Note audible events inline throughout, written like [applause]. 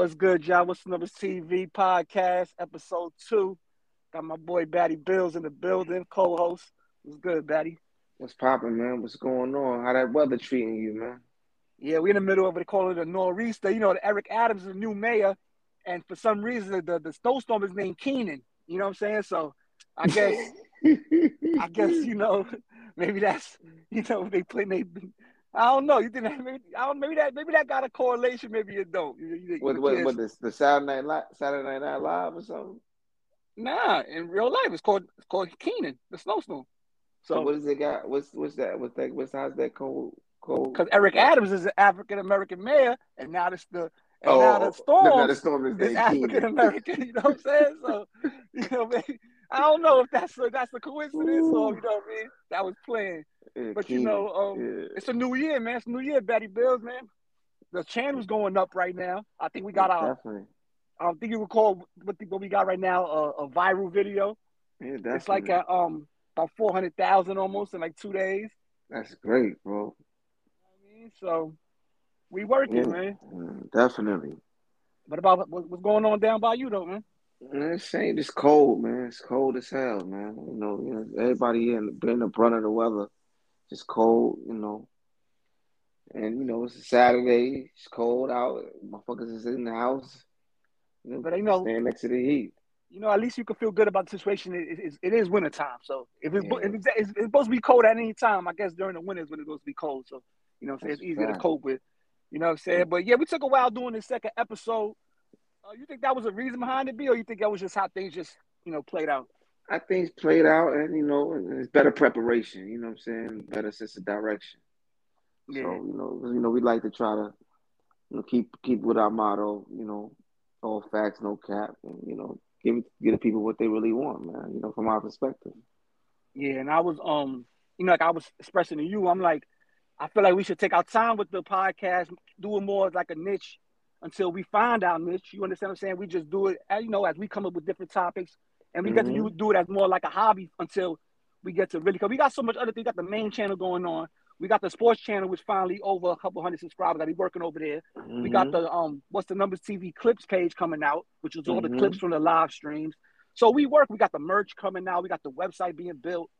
What's good, y'all? What's the Numbers TV podcast, episode two. Got my boy Batty Billz in the building, co-host. What's good, Batty? What's popping, man? What's going on? How that weather treating you, man? Yeah, we're in the middle of it. They call it a nor'easter. You know, Eric Adams is the new mayor, and for some reason, the, the snowstorm is named Kenan. You know what I'm saying? So I guess, [laughs] I guess you know, [laughs] maybe that's you know they play they. I don't know. You think that maybe I don't maybe that maybe that got a correlation. Maybe you don't. You, you With, with, with the, the Saturday Night Live, Saturday Night Live or something? Nah, in real life, it's called it's called Kenan, the snowstorm. So, So what does it got? What's what's that? What's that? What's how's that called? Because Eric Adams is an African American mayor, and now this the and Oh, now the storm now the storm is is African American. You know what I'm saying? So [laughs] you know, maybe, I don't know if that's a, that's a coincidence or you know what I mean. That was planned, Yeah, but you know, um, yeah. it's a new year, man. It's a new year, Batty Billz, man. The channel's going up right now. I think we got our. definitely. I think you recall what, the, what we got right now a, a viral video. Yeah, definitely. It's like at, um about four hundred thousand almost in like two days. That's great, bro. I mean, so we working, Yeah, man. mm, definitely. What about what's going on down by you, though, man? Man, it's ain't it's cold, man. It's cold as hell, man. You know, you know, everybody in been the brunt of the weather. Just cold, you know. And you know, it's a Saturday. It's cold out. Motherfuckers is in the house. You know, But, you know- staying next to the heat. You know, at least you can feel good about the situation. It, it, it is winter time, so if it's, Yeah. if it's, it's, it's supposed to be cold at any time, I guess during the winter is when it's supposed to be cold. So you know, what I'm saying it's easier to cope with. You know what I'm saying? But yeah, we took a while doing this second episode. Uh, you think that was a reason behind it, B, or you think that was just how things just you know played out? I think it's played out, and you know, it's better preparation. You know what I'm saying? Better sense of direction. Yeah. So you know, you know, we like to try to you know keep keep with our motto. You know, all facts, no cap, and you know, give give the people what they really want, man. You know, from our perspective. Yeah, and I was um, you know, like I was expressing to you, I'm like, I feel like we should take our time with the podcast, do it more like a niche until we find out, niche. You understand what I'm saying? We just do it, as, you know, as we come up with different topics, and we get to Mhm. do it as more like a hobby until we get to really. Because we got so much other things. We got the main channel going on. We got the sports channel, which finally over a couple hundred subscribers. I be working over there. We got Mhm. the um, what's the numbers TV clips page coming out, which is all the Mhm. clips from the live streams. So we work. We got the merch coming out. We got the website being built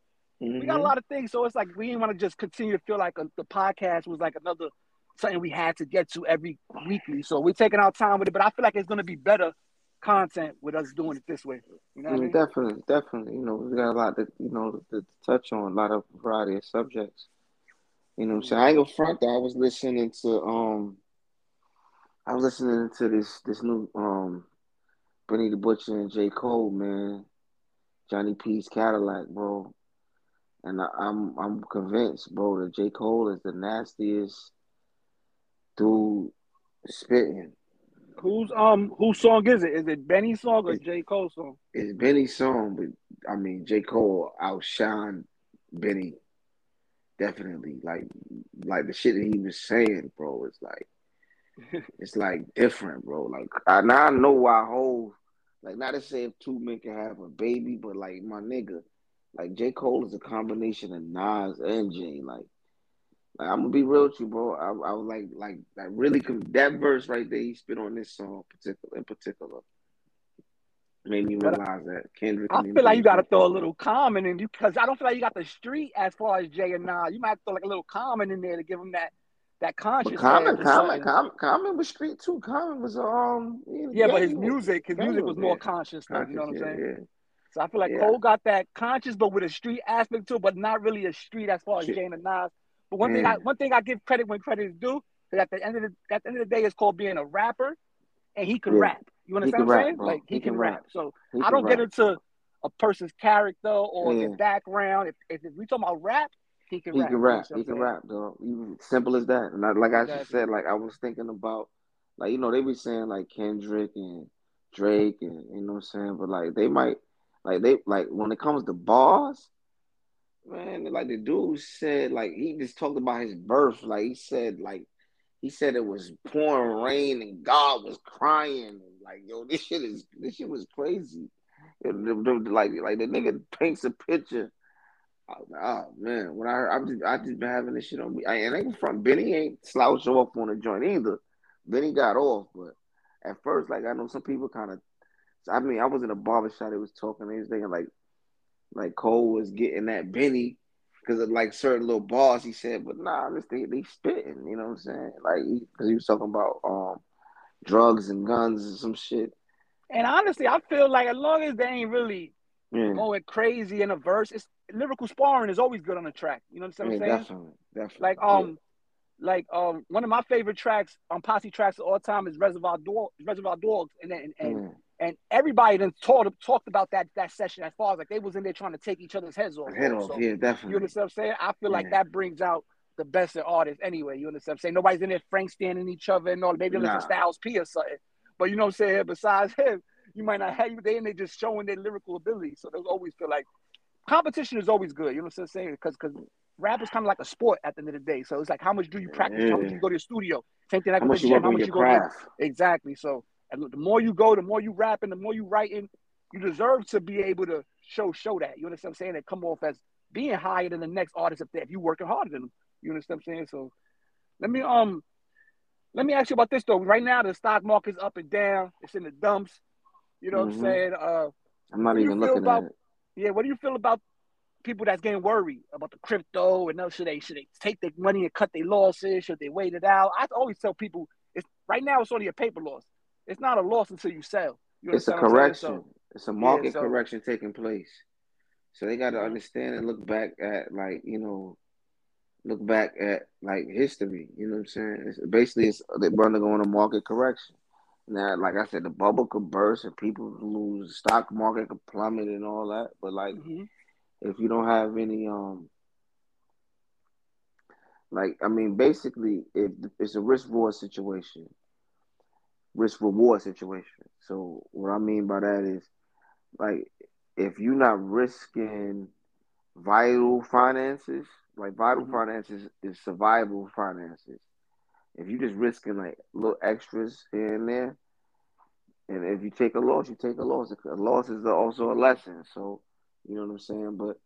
we got a Mhm. lot of things. So it's like we didn't want to just continue to feel like a, the podcast was like another something we had to get to every weekly. So we're taking our time with it, but I feel like it's going to be better content with us doing it this way. You know what I Mm, mean? definitely, definitely. You know, we got a lot to you know to, to touch on, a lot of variety of subjects. You know, what I'm saying I ain't gonna front though. I was listening to um, I was listening to this this new um, Benny the Butcher and J Cole man, Johnny P's Cadillac, bro. And I, I'm I'm convinced, bro, that J Cole is the nastiest dude spitting. Whose um whose song is it? Is it Benny's song or J Cole's song? It's Benny's song, but I mean J. Cole outshined Benny. Definitely. Like like the shit that he was saying, bro, it's like [laughs] it's like different, bro. Like I now I know why whole like not to say if two men can have a baby, but like my nigga, like J. Cole is a combination of Nas and Jay. Like, like I'm gonna be real with you, bro. I, I was like like like really that verse right there he spit on this song particular in particular made me realize that Kendrick. I feel like you got to throw a little Common in you, because I don't feel like you got the street as far as Jay and Nas. You might throw like a little Common in there to give them that that conscious. But Common, Common. Common, Common was street too. Common was um. Yeah, but his music, his music was more conscious though. You know what I'm saying? So I feel like. Cole got that conscious, but with a street aspect to it, but not really a street as far as Jay and Nas. But one thing, I, Mm. one thing I give credit when credit is due. That at the end of the at the end of the day, it's called being a rapper, and he can Yeah. rap. You understand what I'm saying? bro. Like he, He can, can rap. rap. So He I don't get rap. into a person's character or their background. If, if, if we talking about rap, he can He rap. can You rap. He can rap, dog. Even simple as that. And I, like I just said, like I was thinking about, like you know, they be saying like Kendrick and Drake and you know what I'm saying, but like they might, like they like when it comes to bars, man, like the dude said, like he just talked about his birth, like he said, like he said it was pouring rain and God was crying, like yo, this shit is this shit was crazy. The- the- the- like like the nigga paints a picture. Oh, oh, man, when I heard, I've just I just been having this shit on me. I, and ain't from Benny ain't slouch off on a joint either. Benny got off, but at first, like I know some people kind of. I mean, I was in a barbershop. They was talking. They was thinking like, like Cole was getting that Benny because of like certain little bars he said, but nah, this they they spitting. You know what I'm saying? Like because he, he was talking about um drugs and guns and some shit. And honestly, I feel like as long as they ain't really Yeah, going crazy in a verse, it's lyrical sparring is always good on the track. You know what I'm yeah, saying? definitely, definitely. Like um, like um, one of my favorite tracks on Posse tracks of all time is Reservoir Dog, Reservoir Dogs, and then and Mm. And everybody then talked talked about that that session as far as like they was in there trying to take each other's heads off. head off, So, yeah, You understand what I'm saying? I feel like Yeah. that brings out the best in artists anyway. You understand what I'm saying? Nobody's in there Frank standing each other and all. Maybe Nah. Styles P or something. But you know what I'm saying? Besides [laughs] him, you might not have they and they just showing their lyrical ability. So they'll always feel like competition is always good. You know what I'm saying? Because because rap is kind of like a sport at the end of the day. So it's like how much do you practice? How much do you go to your studio? Same thing like How much the you gym. How much you go to exactly. So the more you go, the more you rapping, the more you writing, you deserve to be able to show show that. You understand what I'm saying? And come off as being higher than the next artist if they, if you working harder than them. You understand what I'm saying? So let me um let me ask you about this though. Right now the stock market's up and down. It's in the dumps. You know what I'm Mhm. saying? Uh I'm not What do you even looking about- at it. yeah, what do you feel about people that's getting worried about the crypto and know should they should they take their money and cut their losses? Should they wait it out? I always tell people it's right now it's only a paper loss. It's not a loss until you sell. You It's a understand what I'm saying? correction. So, it's a market so- correction taking place. So they got to understand and look back at like you know, look back at like history. You know what I'm saying? It's, basically, it's they're undergoing a market correction. Now, like I said, the bubble could burst and people lose, the stock market could plummet and all that. But like, mhm. if you don't have any um like I mean basically it, it's a risk reward situation. Risk reward situation. So what I mean by that is like if you're not risking vital finances, like vital Mhm. finances is survival finances. If you're just risking like little extras here and there, and if you take a loss, you take a loss. A loss is also a lesson. So you know what I'm saying. But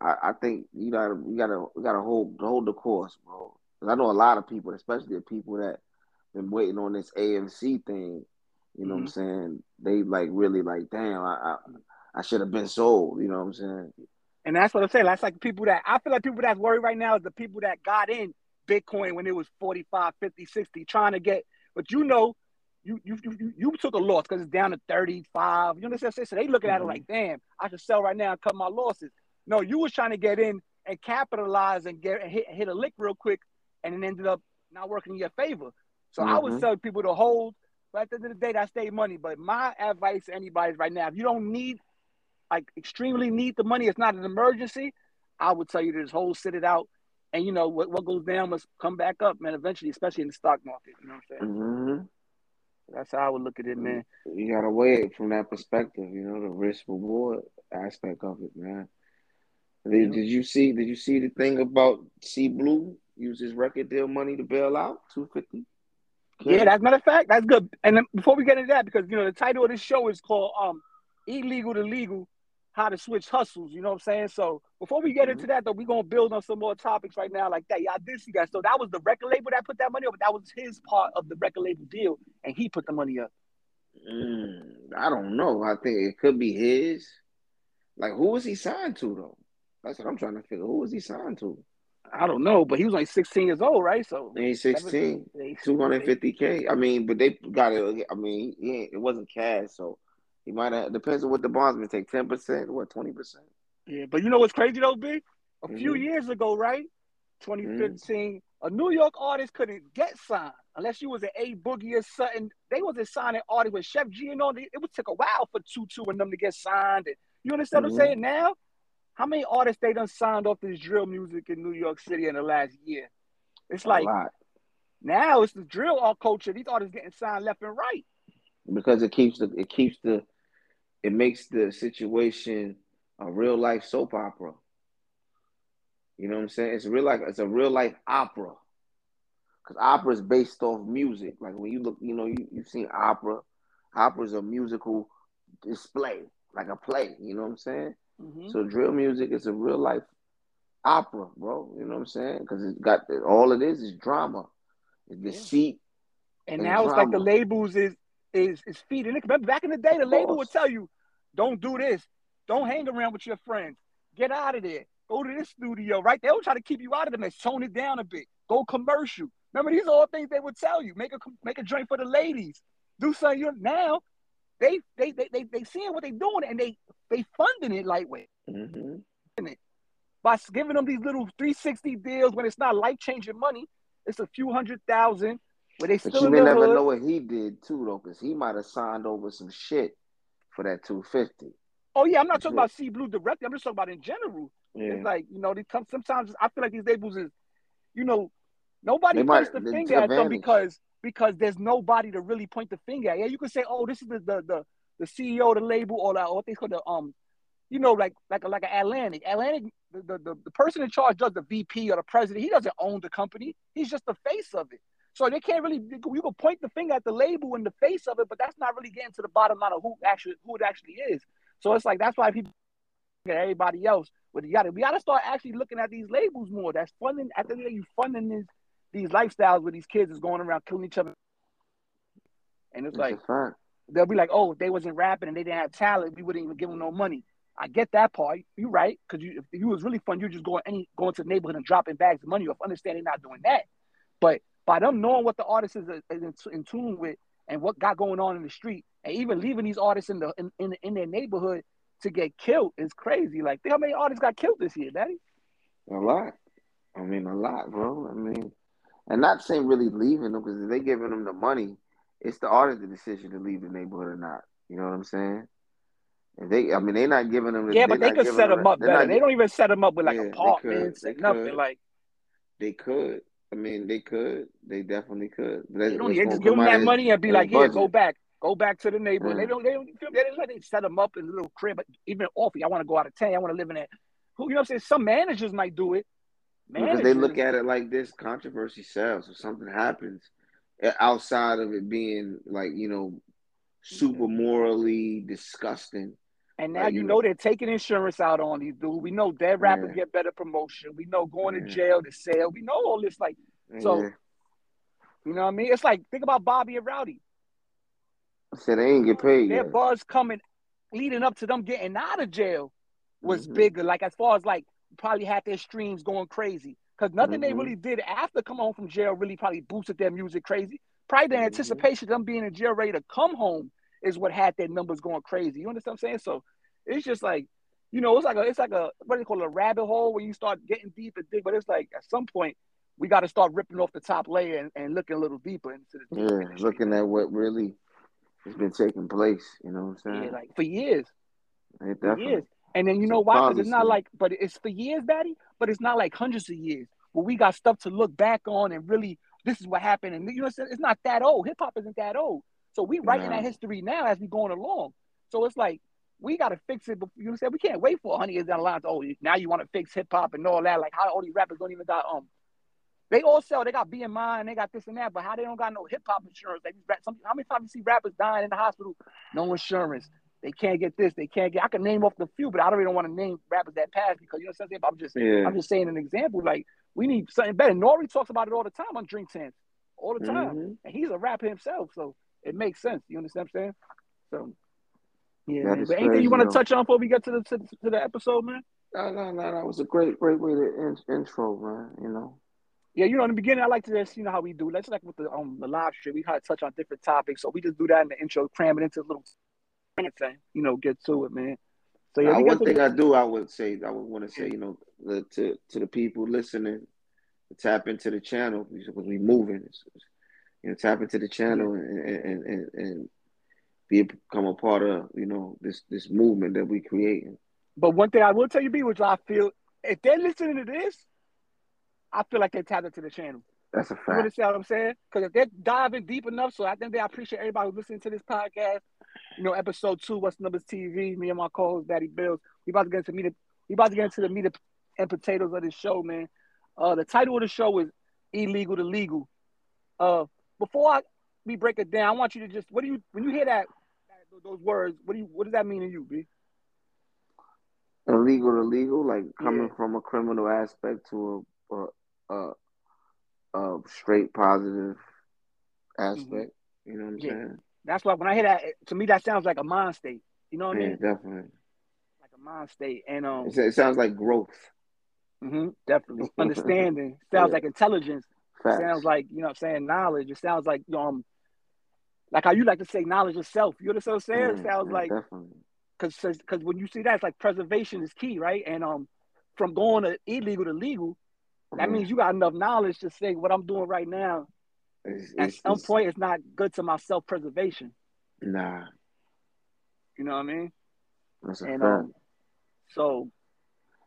I, I think you gotta you gotta you gotta hold hold the course, bro. 'Cause I know a lot of people, especially the people that been waiting on this AMC thing. You know what I'm saying? They like really like, damn, I I, I should have been sold. You know what I'm saying? And that's what I'm saying. That's like people that I feel like people that's worried right now is the people that got in Bitcoin when it was 45, 50, 60, trying to get, but you know, you you you, you took a loss because it's down to 35. You understand? what I'm saying? So they looking at it Mhm. like, damn, I should sell right now and cut my losses. No, you was trying to get in and capitalize and get and hit, hit a lick real quick, and it ended up not working in your favor. So I would Mhm. tell people to hold, but at the end of the day, that's their money. But my advice to anybody is right now, if you don't need like extremely need the money, it's not an emergency, I would tell you to just hold, sit it out, and you know what, what goes down must come back up, man. Eventually, especially in the stock market. You know what I'm saying? hmm That's how I would look at it, man. You gotta weigh it from that perspective. You know the risk reward aspect of it, man. Did, Yeah. did you see? Did you see the thing about C Blu use his record deal money to bail out two fifty? Yeah, that's matter of fact, that's good. And then before we get into that, because you know the title of this show is called um "Illegal to Legal: How to Switch Hustles." You know what I'm saying? So before we get into that, though, we're gonna build on some more topics right now, like that. Yeah, I did see that. So that was the record label that put that money up, but that was his part of the record label deal, and he put the money up. Mm, I don't know. I think it could be his. Like, who was he signed to though? That's what I'm trying to figure. Who was he signed to? I don't know, but he was only 16 years old, right? So He's 16, 250k. I mean, but they got it. I mean, ain't, it wasn't cash, so he might have. Depends on what the bondsman take. 10 percent, what 20 percent? Yeah, but you know what's crazy though, B? A few Mhm. years ago, right? 2015, a New York artist couldn't get signed unless you was an A Boogie or something. They wasn't signing artists with Sheff G and all. It would take a while for Tutu and them to get signed. And you understand what Mhm. I'm saying? Now, how many artists they done signed off this drill music in New York City in the last year? It's like now it's the drill art culture. These artists getting signed left and right. because it keeps the it keeps the it makes the situation a real life soap opera. You know what I'm saying? It's real life. It's a real life opera. Because opera is based off music. Like when you look, you know, you you've seen opera. Opera is a musical display, like a play. You know what I'm saying? Mhm. So drill music is a real life opera, bro. You know what I'm saying? Because it's got all it is is drama, it's Yeah. deceit. And and now it's like the labels is is is feeding it. Remember back in the day, the label would tell you, don't do this, don't hang around with your friends, get out of there, go to this studio, right? They would try to keep you out of them and tone it down a bit, go commercial. Remember, these are all things they would tell you. Make a make a drink for the ladies. Do something. You now they they they they, they seeing what they doing and they they funding it lightweight. Mm-hmm. By giving them these little 360 deals when it's not life changing money, it's a few hundred thousand. Where they still but you may never hood. know what he did too, though, because he might have signed over some shit for that 250. Oh yeah, I'm not talking about C Blu directly. I'm just talking about in general. Yeah. It's like you know, they come sometimes. I feel like these labels is, you know, nobody they points might, the finger at them because because there's nobody to really point the finger at. Yeah, you could say, oh, this is the the the, the CEO the label or like, what they call the um, you know, like like like an Atlantic. Atlantic, the, the the the person in charge does the VP or the president. He doesn't own the company. He's just the face of it. So they can't really you can point the finger at the label and the face of it, but that's not really getting to the bottom line of who actually who it actually is. So it's like that's why people everybody else. But you gotta we gotta start actually looking at these labels more. That's funding at the end of the day, you funding these these lifestyles where these kids is going around killing each other. And it's like they'll be like, oh, if they wasn't rapping and they didn't have talent, we wouldn't even give them no money. I get that part. You're right, because you if you was really fun, you're just going any going to the neighborhood and dropping bags of money off. Understanding not doing that, but by them knowing what the artist is, uh, is in, in, tune with and what got going on in the street, and even leaving these artists in the in, in, in their neighborhood to get killed is crazy. Like, how many artists got killed this year, Daddy? A lot. I mean, a lot, bro. I mean, and not saying really leaving them because if they giving them the money, it's the artist's decision to leave the neighborhood or not. You know what I'm saying? If they, I mean, they're not giving them. The, yeah, but they could set them, them up better. Not, they don't even set them up with like yeah, apartments and nothing. Like they could. I mean, they could. They definitely could. They, they don't just give them that money and be like, "Here, go back, go back to the neighborhood." Yeah. They mm. don't. They don't. They don't let set them up in a little crib. But even off, I want to go out of town. I want to live in it. Who you know? what I'm saying some managers might do it. Because they look at it like this: controversy sells. If something happens eh, outside of it being like you know super morally disgusting. And now like, you know, know, they're taking insurance out on these dudes. We know dead rappers yeah. get better promotion. We know going yeah. to jail to sell. We know all this. Like so, yeah. you know what I mean? It's like think about Bobby and Rowdy. I said they ain't get paid. Their yet. buzz coming, leading up to them getting out of jail, was mm-hmm. bigger. Like as far as like probably had their streams going crazy because nothing mm-hmm. they really did after coming home from jail really probably boosted their music crazy. Probably the mm-hmm. anticipation of them being in jail ready to come home is what had their numbers going crazy. You understand what I'm saying? So it's just like, you know, it's like a it's like a what do you call it, a rabbit hole where you start getting deep and deep. But it's like at some point we got to start ripping off the top layer and, and looking a little deeper into the yeah, looking at what really has been taking place. You know what I'm saying? Yeah, like for years. Yeah, for years. And then you know why? Because it's not like, but it's for years, Daddy. But it's not like hundreds of years. But we got stuff to look back on and really, this is what happened. And you know, it's not that old. Hip hop isn't that old. So we writing that history now as we going along. So it's like we got to fix it. But you know, we can't wait for hundred years down the line. oh, now you want to fix hip hop and all that. Like how all these rappers don't even got um. They all sell. They got BMI and they got this and that. But how they don't got no hip hop insurance? Like some, how many times you see rappers dying in the hospital, no insurance? They can't get this. They can't get. I can name off the few, but I don't even want to name rappers that passed because you know what I'm saying. I'm just, yeah. I'm just saying an example. Like we need something better. N.O.R.E. talks about it all the time on Drink Champs, all the time, mm-hmm. and he's a rapper himself, so it makes sense. You understand what I'm saying? So yeah. But anything crazy, you want to touch on before we get to the to, to, the episode, man? No, no, no. That was a great, great way to in, intro, man. You know. Yeah, you know, in the beginning, I like to just, you know, how we do. Let's like with the um the live stream, we kind of touch on different topics. So we just do that in the intro, cram it into a little anything, you know, get to it, man. So yeah, one thing I do, I would say, I would want to say, you know, the, to to the people listening, tap into the channel because we moving. It's, it's, you know, tap into the channel and and and, and be become a part of you know this this movement that we creating. But one thing I will tell you, B, which I feel, if they're listening to this, I feel like they tapped into the channel. That's a fact. You understand what I'm saying? Because if they're diving deep enough, so I think they appreciate everybody who's listening to this podcast. You know, episode two, What's Numbers TV, me and my co-host Batty Billz. We about to get into meat. We about to get into the meat and potatoes of this show, man. Uh, the title of the show is Illegal to Legal. Uh, before I, we break it down, I want you to just what do you when you hear that, that those words? What do you what does that mean to you, B? Illegal to legal, like coming yeah. from a criminal aspect to a, a, a, a straight positive aspect. Mm-hmm. You know what I'm yeah. saying? That's why when I hear that, to me that sounds like a mind state. You know what yeah, I mean? definitely. Like a mind state, and um, It, it sounds like growth. hmm definitely [laughs] understanding sounds Yeah. like intelligence. Facts. Sounds like you know what I'm saying knowledge. It sounds like um, like how you like to say knowledge yourself. You understand what I'm saying? It sounds yeah, like definitely. because because when you see that, it's like preservation is key, right? And um, from going to illegal to legal, that Yeah. means you got enough knowledge to say what I'm doing right now. It's, At it's, some it's- point, it's not good to my self preservation. nah, You know what I mean? that's a And um, so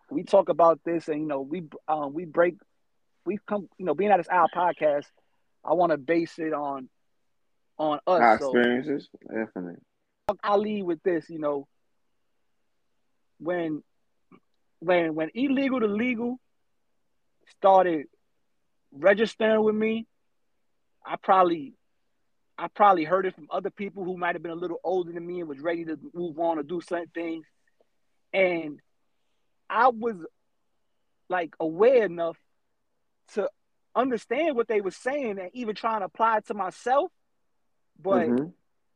we talk about this, and you know, we um we break, we come, you know, being at this our podcast, I want to base it on on us. Our so experiences, definitely. I'll lead with this. You know, when when when illegal to legal started registering with me, I probably I probably heard it from other people who might have been a little older than me and was ready to move on or do certain things. And I was like aware enough to understand what they were saying and even trying to apply it to myself, but Mhm.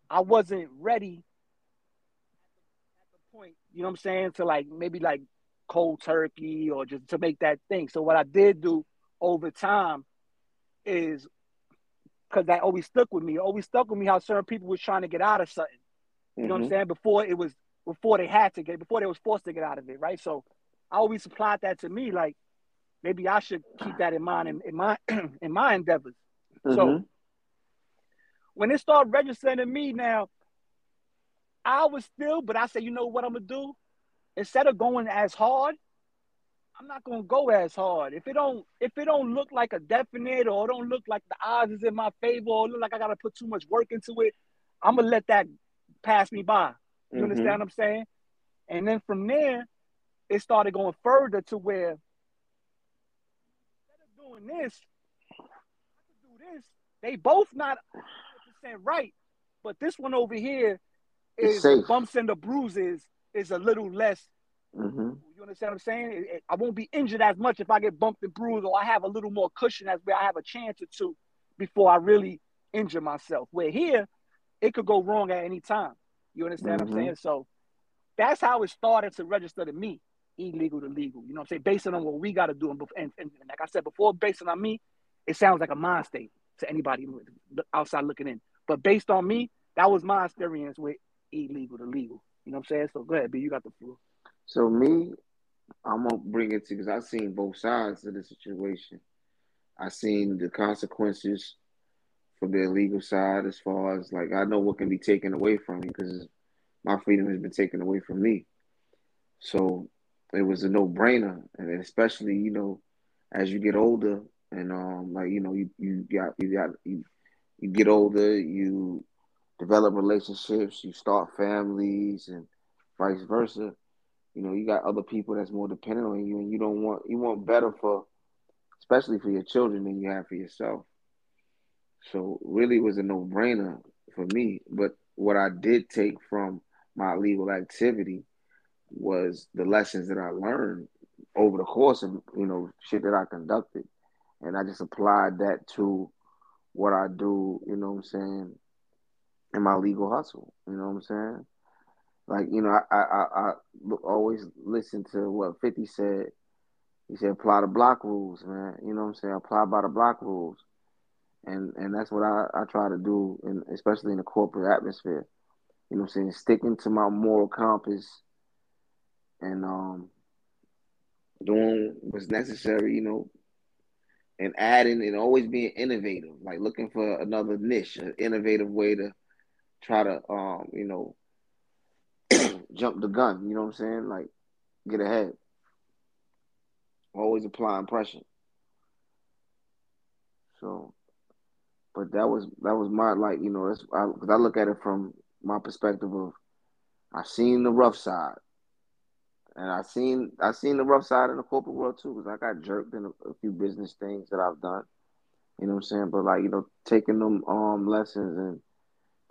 I wasn't ready at the point, you know what I'm saying, to like maybe like cold turkey or just to make that thing. So what I did do over time is because that always stuck with me. It always stuck with me how certain people was trying to get out of something. You know what I'm Mhm. saying? Before it was before they had to get before they was forced to get out of it, right? So I always applied that to me, like maybe I should keep that in mind in, in my [clears throat] in my endeavors. So Mhm. when it started registering to me now, I was still, but I said, you know what I'm gonna do? Instead of going as hard, I'm not gonna go as hard. If it don't, if it don't look like a definite, or don't look like the odds is in my favor, or look like I gotta put too much work into it, I'm gonna let that pass me by. You Mhm. understand what I'm saying? And then from there, it started going further to where instead of doing this, I could do this. They both not 100% right, but this one over here is bumps and the bruises is a little less. Mhm. You understand what I'm saying? I won't be injured as much if I get bumped and bruised, or I have a little more cushion as where I have a chance or two before I really injure myself. Where here, it could go wrong at any time. You understand what Mhm. I'm saying? So that's how it started to register to me, illegal to legal. You know what I'm saying? Based on what we got to do. And, and, and like I said before, based on me, it sounds like a mind state to anybody outside looking in. But based on me, that was my experience with illegal to legal. You know what I'm saying? So go ahead, B. You got the floor. So me, I'm gonna bring it to because I've seen both sides of the situation. I've seen the consequences from the illegal side, as far as like I know what can be taken away from me because my freedom has been taken away from me. So it was a no brainer, and especially you know as you get older and um like you know you you got you got you you get older, you develop relationships, you start families, and vice versa you know, you got other people that's more dependent on you, and you don't want you want better for, especially for your children than you have for yourself. So really, it was a no brainer for me. But what I did take from my legal activity was the lessons that I learned over the course of you know shit that I conducted, and I just applied that to what I do. You know what I'm saying? In my legal hustle. You know what I'm saying? Like you know, I I, I, always listen to what Fifty said. He said apply the block rules, man. You know what I'm saying? Apply by the block rules, and and that's what I, I try to do, and especially in the corporate atmosphere. You know what I'm saying? Sticking to my moral compass, and um, doing what's necessary. You know, and adding and always being innovative, like looking for another niche, an innovative way to try to um, you know jump the gun. You know what I'm saying? Like get ahead. Always applying pressure. So, but that was that was my like you know that's because I, I, look at it from my perspective of I've seen the rough side, and I seen I seen the rough side in the corporate world too because I got jerked in a, a few business things that I've done. You know what I'm saying? But like you know taking them um lessons and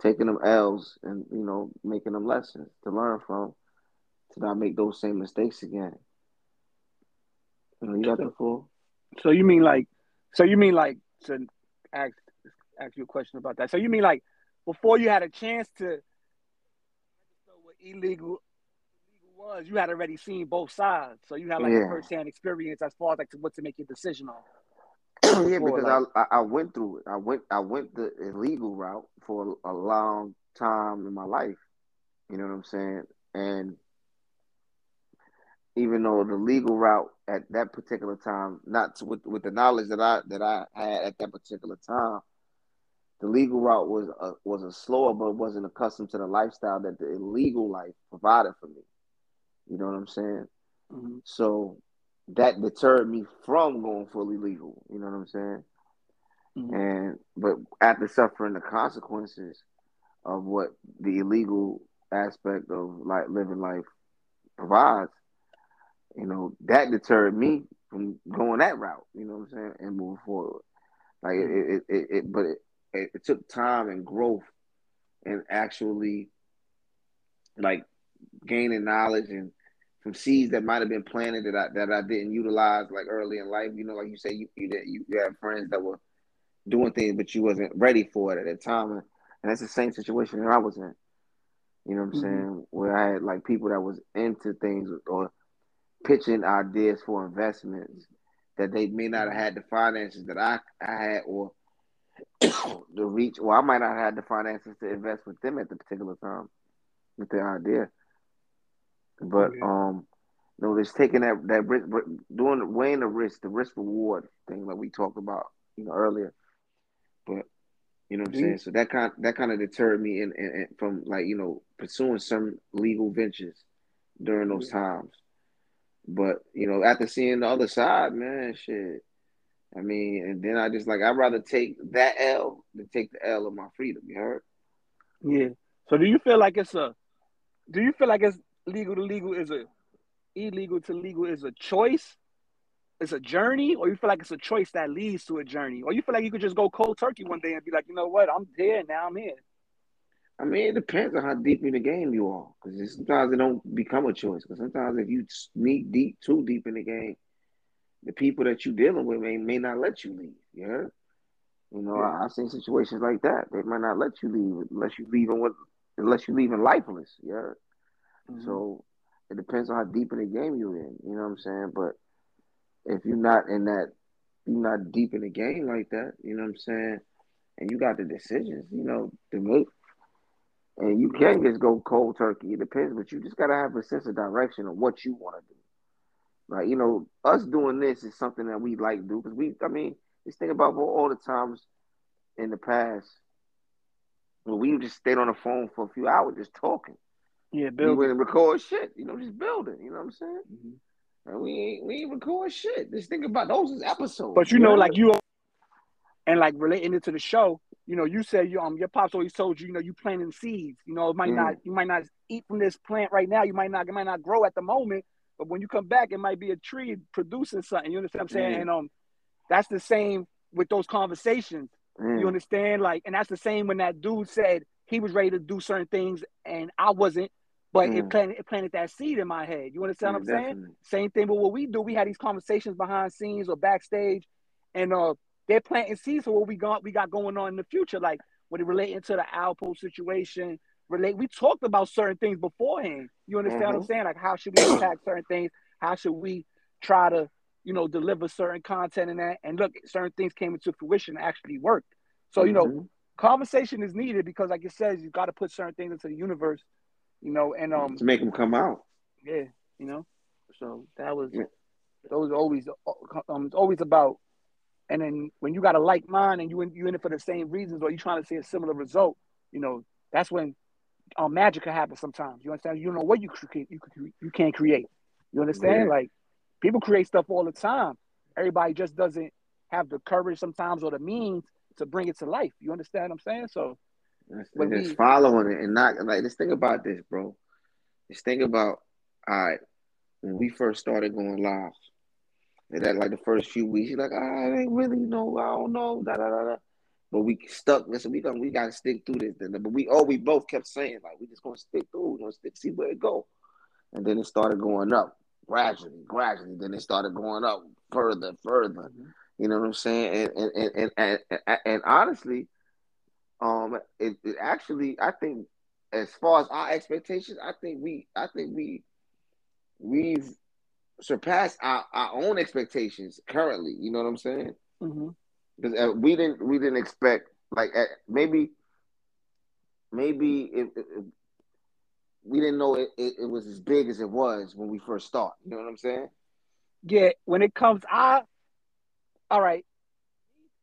taking them L's and you know making them lessons to learn from to not make those same mistakes again. You, know, you got the full. So you mean like, so you mean like to ask ask you a question about that? So you mean like before you had a chance to register what illegal illegal was, you had already seen both sides, so you had like Yeah. a first hand experience as far as like what to make your decision on. [coughs] yeah, because like- I, I went through it. I went I went the illegal route for a long time in my life. You know what I'm saying? And even though the legal route at that particular time, not to, with with the knowledge that I that I had at that particular time, the legal route was a, was a slower, but wasn't accustomed to the lifestyle that the illegal life provided for me. You know what I'm saying? Mhm. So that deterred me from going fully legal. You know what I'm saying? Mhm. And but after suffering the consequences of what the illegal aspect of like living life provides, you know, that deterred me from going that route. You know what I'm saying? And moving forward. Like it, it, it, it but it, it, it took time and growth and actually like gaining knowledge and from seeds that might have been planted that I that I didn't utilize like early in life. You know, like you say, you you, you, you had friends that were doing things, but you wasn't ready for it at that time, and, and that's the same situation that I was in. You know what I'm Mhm. saying? Where I had like people that was into things or pitching ideas for investments that they may not have had the finances that I, I had or [coughs] the reach, or I might not have had the finances to invest with them at the particular time with their idea. But Okay. um, you know, just taking that that risk, doing weighing the risk, the risk reward thing that we talked about, you know, earlier. But you know what I'm you- saying. So that kind that kind of deterred me in, in, in- from like you know pursuing some legal ventures during those times. But you know, after seeing the other side, man, shit. I mean, and then I just like I'd rather take that L than take the L of my freedom. You heard? Yeah. So do you feel like it's a do you feel like it's legal to legal is a illegal to legal is a choice? It's a journey, or you feel like it's a choice that leads to a journey? Or you feel like you could just go cold turkey one day and be like, you know what, I'm here now, I'm here. I mean, it depends on how deep in the game you are, because sometimes it don't become a choice. Because sometimes if you sneak deep, too deep in the game, the people that you're dealing with may, may not let you leave. You heard? You know, Yeah. I, I've seen situations like that. They might not let you leave unless you leaving with, unless you leaving lifeless. Heard? Mm-hmm. So it depends on how deep in the game you're in. You know what I'm saying? But if you're not in that, you're not deep in the game like that. You know what I'm saying? And you got the decisions, you know, to make. And you can just go cold turkey. It depends, but you just gotta have a sense of direction of what you want to do. Like you know, us doing this is something that we like to do because we. I mean, just think about all the times in the past where we just stayed on the phone for a few hours just talking. Yeah, We Bill. wouldn't record shit, you know, just building. You know what I'm saying? Mhm. And we ain't we ain't record shit. Just think about those as episodes. But you know, heard? like you and like relating it to the show, you know, you said you um your pops always told you, you know, you planting seeds. You know, it might Mm. not you might not eat from this plant right now. You might not it might not grow at the moment, but when you come back, it might be a tree producing something. You understand what I'm saying? Mm. And um that's the same with those conversations. Mm. You understand? Like, and that's the same when that dude said he was ready to do certain things and I wasn't, but it Mm. planted it planted that seed in my head. You understand what I'm Yeah, saying? Same thing with what we do. We had these conversations behind scenes or backstage, and uh, they're planting seeds for what we got we got going on in the future. Like when it relating to the Alpo situation, relate. We talked about certain things beforehand. You understand what I'm Mhm. saying? Like how should we attack certain things? How should we try to, you know, deliver certain content and that? And look, certain things came into fruition and actually worked. So you know, Mhm. conversation is needed because, like it says, you got to put certain things into the universe. You know, and um, to make them come out. yeah, you know. So that was Yeah. those always um it's always about and then when you got a like mind and you in, you in it for the same reasons or you trying to see a similar result, you know, that's when um magic can happen sometimes. You understand? You don't know what you create you you can't create. You understand? Yeah. Like people create stuff all the time. Everybody just doesn't have the courage sometimes or the means to bring it to life. You understand what I'm saying? So That's, When just we- following it and not like just think about this, bro. Just think about all right, when we first started going live. And that like the first few weeks, you're like, ah, I ain't really know, I don't know, da da da da. But we stuck. Listen, we gonna we gotta stick through this. Then, but we all we both kept saying like we just gonna stick through. We're gonna stick, see where it go. And then it started going up gradually, gradually. Then it started going up further, further. Mm-hmm. You know what I'm saying? And and and, and, and, and honestly, Um, it, it actually, I think, as far as our expectations, I think we, I think we, we've surpassed our, our own expectations currently. You know what I'm saying? Mhm. Because uh, we didn't, we didn't expect like uh, maybe, maybe it, it, it- we didn't know it, it, it was as big as it was when we first started. You know what I'm saying? Yeah, when it comes, I all right,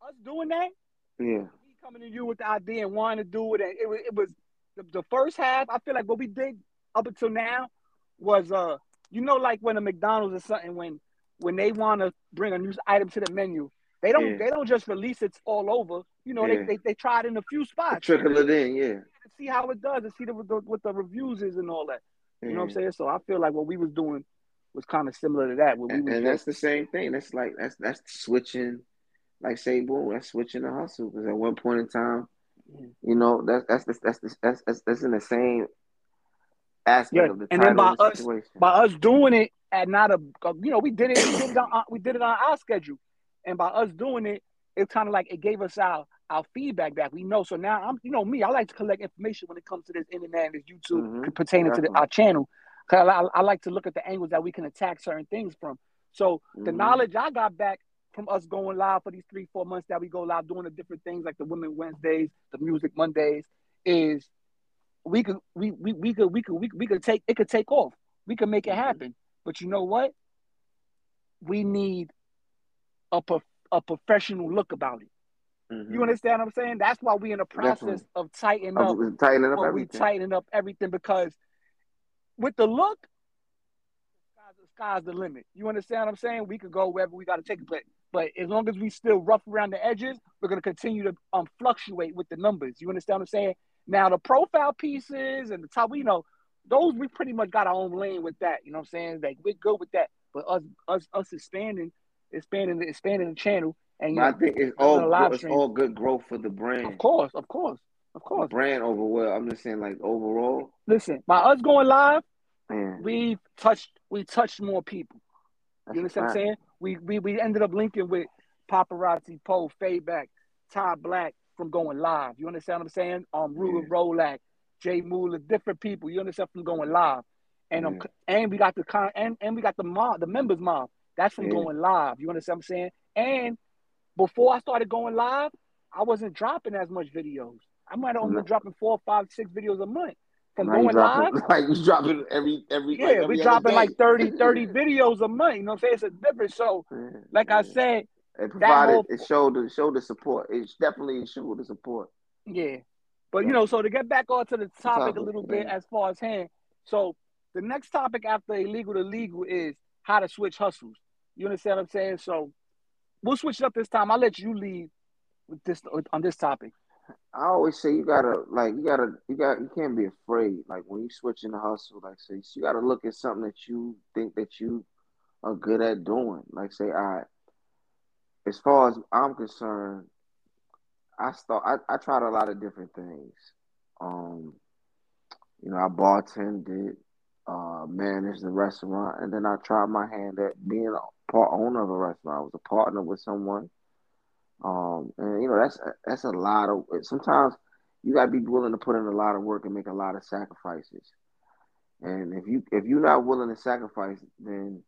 us doing that, Yeah. Coming to you with the idea and wanting to do it, and it was it was the, the first half. I feel like what we did up until now was uh, you know, like when a McDonald's or something when when they want to bring a new item to the menu, they don't Yeah. they don't just release it all over. You know, Yeah. they, they they try it in a few spots. Trickle it in, yeah. to see how it does and see the, the, what the reviews is and all that. You know what I'm saying? So I feel like what we was doing was kind of similar to that. Where we And, and just, that's the same thing. That's like that's that's switching, like say boom, that's switching the hustle. Because at one point in time, you know, that's that's that's that's that's that's, that's, that's in the same aspect Yeah, of the and then by the us- situation. by us doing it at not a you know we did it we did it on we did it on our schedule, and by us doing it, it's kind of like it gave us our our feedback back. We know so now I'm you know me I like to collect information when it comes to this internet and this YouTube Mhm, pertaining to the, our channel. Cause I, I like to look at the angles that we can attack certain things from. So the Mhm. knowledge I got back from us going live for these three four months that we go live doing the different things like the Women Wednesdays, the Music Mondays, is we could we we, we could we could we, we could take it could take off. We could make it Mhm. happen. But you know what? We need a prof- a professional look about it. Mhm. You understand what I'm saying? That's why we're in the process Definitely. of tightening up tightening up well, we everything. tighten up everything because with the look, sky's, the limit. You understand what I'm saying? We could go wherever we got to take it, but but as long as we still rough around the edges, we're gonna continue to um fluctuate with the numbers. You understand what I'm saying? Now the profile pieces and the top, you know, those we pretty much got our own lane with that. You know what I'm saying? Like we're good with that, but us us us expanding, expanding, the expanding the channel, and I know, think it's all it's stream. all good growth for the brand. of course, of course, of The course. brand overall. I'm just saying, like overall, Listen, by us going live. Man. we've touched we touched more people. That's You understand what I'm saying? We we we ended up linking with paparazzi, Poe, Fayback, Ty Black from going live. You understand what I'm saying? Um Ruben Yeah. Rolak, Jay Moolah, different people. You understand from going live. And um and we got the con and, and we got the mob, the members mob. That's from Yeah. going live. You understand what I'm saying? And before I started going live, I wasn't dropping as much videos. I might have only No. been dropping four, five, six videos a month. From Now going live, [laughs] like you dropping every every yeah, like every we dropping day. like 30, [laughs] 30 videos a month. You know what I'm saying? It's a difference. So, Yeah, like I said, it provided whole- it showed the showed the support. It definitely showed the support. yeah. But you know, so to get back onto the topic a little bit yeah. as far as hand. So the next topic after illegal to legal is how to switch hustles. You understand what I'm saying? So we'll switch it up this time. I'll let you lead with this on this topic. I always say you gotta like you gotta you got you can't be afraid. Like when you switch in the hustle, like say you gotta look at something that you think that you are good at doing. Like say, I as far as I'm concerned, I start I, I tried a lot of different things. Um, you know, I bartended, uh, managed the restaurant, and then I tried my hand at being a part owner of a restaurant. I was a partner with someone. Um, and you know, that's that's a lot of sometimes you gotta be willing to put in a lot of work and make a lot of sacrifices. And if you if you're not willing to sacrifice, then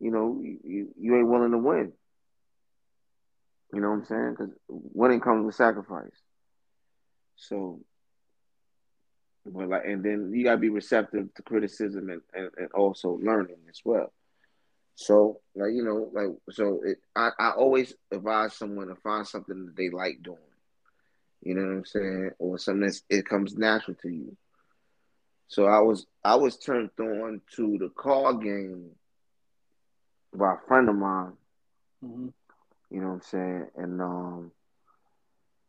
you know you, you, you ain't willing to win. You know what I'm saying? Because winning comes with sacrifice. So, but like, and then you gotta be receptive to criticism and, and, and also learning as well. So, like you know, like so, it, I I always advise someone to find something that they like doing. You know what I'm saying, or something that's it comes natural to you. So I was I was turned on to the car game by a friend of mine. Mm-hmm. You know what I'm saying, and um,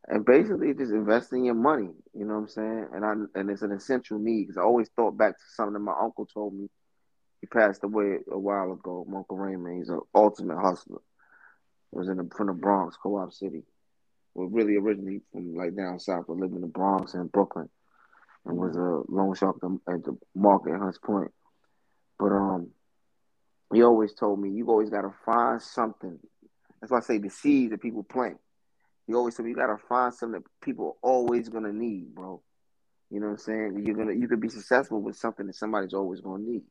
and basically just investing your money. You know what I'm saying, and I and it's an essential need because I always thought back to something that my uncle told me. He passed away a while ago. Uncle Raymond. He's an ultimate hustler. He was in the from the Bronx, Co-op City. Well, really originally from like down south, but lived in the Bronx and Brooklyn, and was a loan shark at the market at Hunts Point. But um, he always told me you always got to find something. That's why I say the seeds that people plant. he always said you gotta find something that people are always gonna need, bro. You know what I'm saying? You're gonna you could be successful with something that somebody's always gonna need.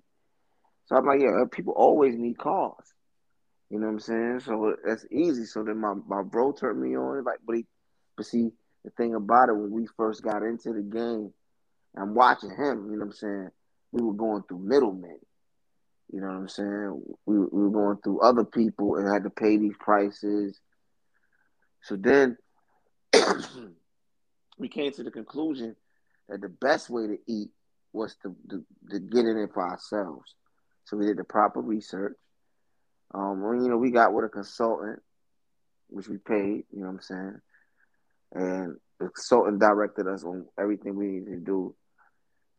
So I'm like, yeah, uh, people always need cars. You know what I'm saying? So that's easy. So then my, my bro turned me on, like, but he, but see, the thing about it, when we first got into the game, I'm watching him, you know what I'm saying? We were going through middlemen. You know what I'm saying? We, we were going through other people and had to pay these prices. So then [clears throat] we came to the conclusion that the best way to eat was to, to, to get in it for ourselves. So we did the proper research. Um, well, you know, we got with a consultant, which we paid, you know what I'm saying? And the consultant directed us on everything we needed to do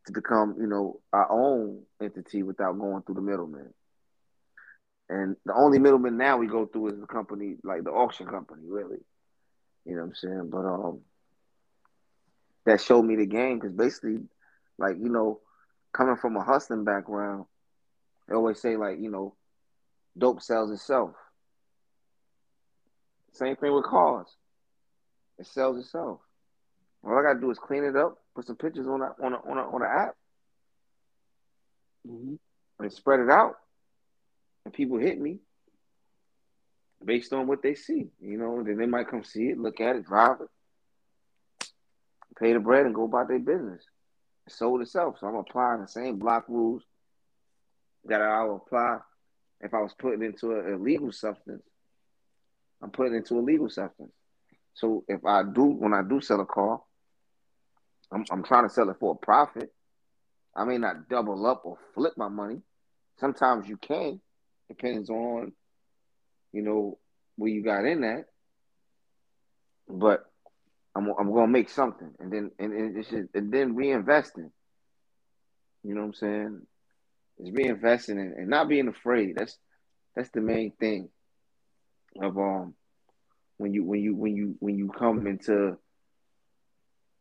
to become, you know, our own entity without going through the middleman. And the only middleman now we go through is the company, like the auction company, really. You know what I'm saying? But um, that showed me the game because basically, like you know, coming from a hustling background, they always say like you know, dope sells itself. Same thing with cars. It sells itself. All I gotta do is clean it up, put some pictures on a, on a, on a, on an app, mm-hmm. and spread it out, and people hit me based on what they see. You know, then they might come see it, look at it, drive it, pay the bread, and go about their business. It sold itself. So I'm applying the same block rules that I would apply if I was putting into a illegal substance. I'm putting into a legal substance. So if I do, when I do sell a car, I'm, I'm trying to sell it for a profit. I may not double up or flip my money. Sometimes you can, depends on, you know, where you got in that. But I'm I'm gonna make something, and then and, and just, and then reinvesting. You know what I'm saying? It's reinvesting and, and not being afraid. That's that's the main thing of um when you when you when you when you come into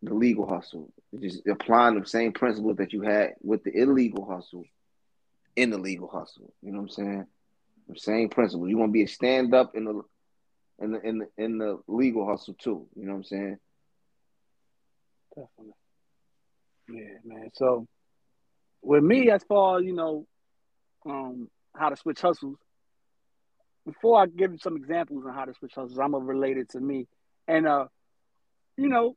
the legal hustle. Just applying the same principles that you had with the illegal hustle in the legal hustle. You know what I'm saying? The same principles. You want to be a stand up in the in the in the in the legal hustle too. You know what I'm saying? Definitely. Yeah, man. So with me, as far as you know, um, how to switch hustles. Before I give you some examples on how to switch hustles, I'm gonna relate it to me. And uh, you know,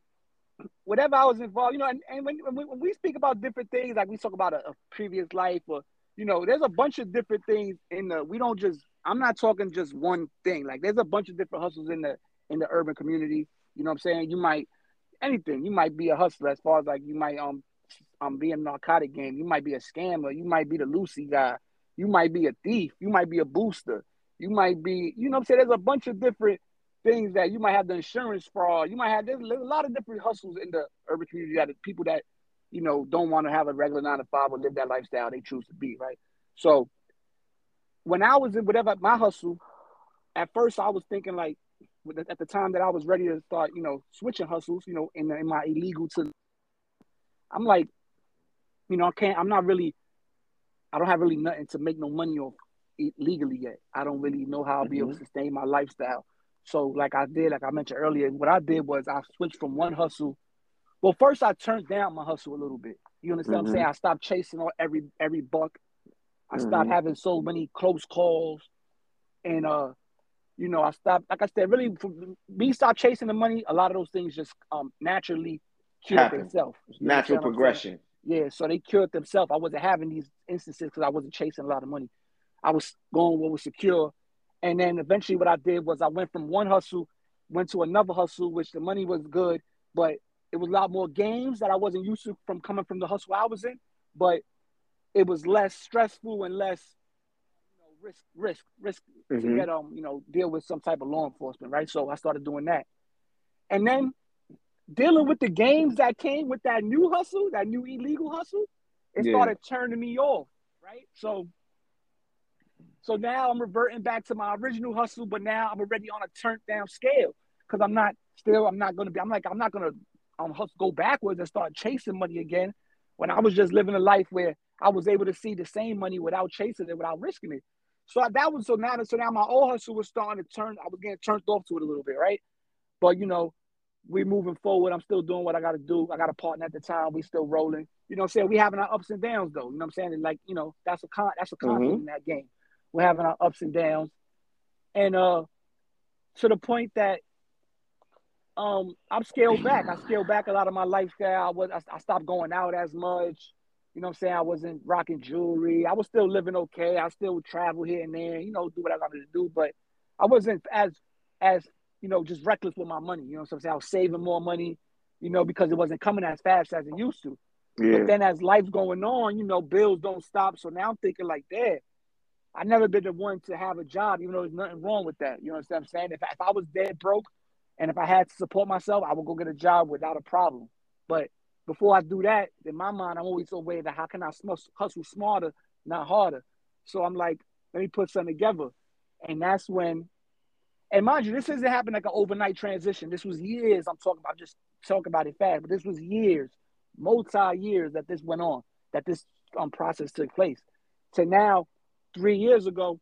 whatever I was involved, you know, and, and when, when we speak about different things, like we talk about a, a, previous life or, you know, there's a bunch of different things in the, we don't just, I'm not talking just one thing. Like there's a bunch of different hustles in the, in the urban community. You know what I'm saying? You might, anything, you might be a hustler as far as like, you might, um, um, being narcotic game. You might be a scammer. You might be the Lucy guy. You might be a thief. You might be a booster. You might be, you know what I'm saying? There's a bunch of different things that you might have the insurance fraud. You might have there's a lot of different hustles in the urban community that people that you know don't want to have a regular nine to five or live that lifestyle they choose to be right. So when I was in whatever my hustle, at first I was thinking like at the time that I was ready to start, you know, switching hustles, you know, in, in my illegal to, I'm like, you know, I can't, I'm not really, I don't have really nothing to make no money off legally yet. I don't really know how I'll be able to mm-hmm. sustain my lifestyle. So like I did, like I mentioned earlier, what I did was I switched from one hustle. Well, first I turned down my hustle a little bit. You understand mm-hmm. what I'm saying? Mm-hmm. I stopped chasing all every every buck. I mm-hmm. stopped having so many close calls, and uh, you know, I stopped. Like I said, really, me stop chasing the money. A lot of those things just um naturally cured themselves. Natural progression. Yeah, so they cured themselves. I wasn't having these instances because I wasn't chasing a lot of money. I was going what was secure and then eventually what I did was I went from one hustle, went to another hustle, which the money was good, but it was a lot more games that I wasn't used to from coming from the hustle I was in. But it was less stressful and less you know, risk risk risk mm-hmm. to get um you know deal with some type of law enforcement, right? So I started doing that, and then dealing with the games that came with that new hustle, that new illegal hustle, it yeah. started turning me off, right? So so now I'm reverting back to my original hustle, but now I'm already on a turned down scale because I'm not still. I'm not gonna be. I'm like I'm not gonna um go backwards and start chasing money again. When I was just living a life where I was able to see the same money without chasing it, without risking it. So that was so now. So now my old hustle was starting to turn. I was getting turned off to it a little bit, right? But you know, we moving forward. I'm still doing what I got to do. I got a partner at the time. We still rolling. You know, what I'm saying we having our ups and downs though. You know, what I'm saying and like you know that's a con that's a constant mm-hmm. in that game. We're having our ups and downs, and uh, to the point that um I'm scaled back. I scaled back a lot of my lifestyle. I was I, I stopped going out as much. You know what I'm saying? I wasn't rocking jewelry. I was still living okay. I still would travel here and there, you know, do what I wanted to do. But I wasn't as as, you know, just reckless with my money. You know what I'm saying? I was saving more money, you know, because it wasn't coming as fast as it used to. Yeah. But then as life's going on, you know, bills don't stop. So now I'm thinking like, that. I never been the one to have a job, even though there's nothing wrong with that. You know what I'm saying? If, if I was dead broke and if I had to support myself, I would go get a job without a problem. But before I do that, in my mind, I'm always aware that how can I hustle smarter, not harder. So I'm like, let me put something together. And that's when, and mind you, this hasn't happened like an overnight transition. This was years I'm talking about, just talking about it fast, but this was years, multi years that this went on, that this um, process took place. To now, three years ago,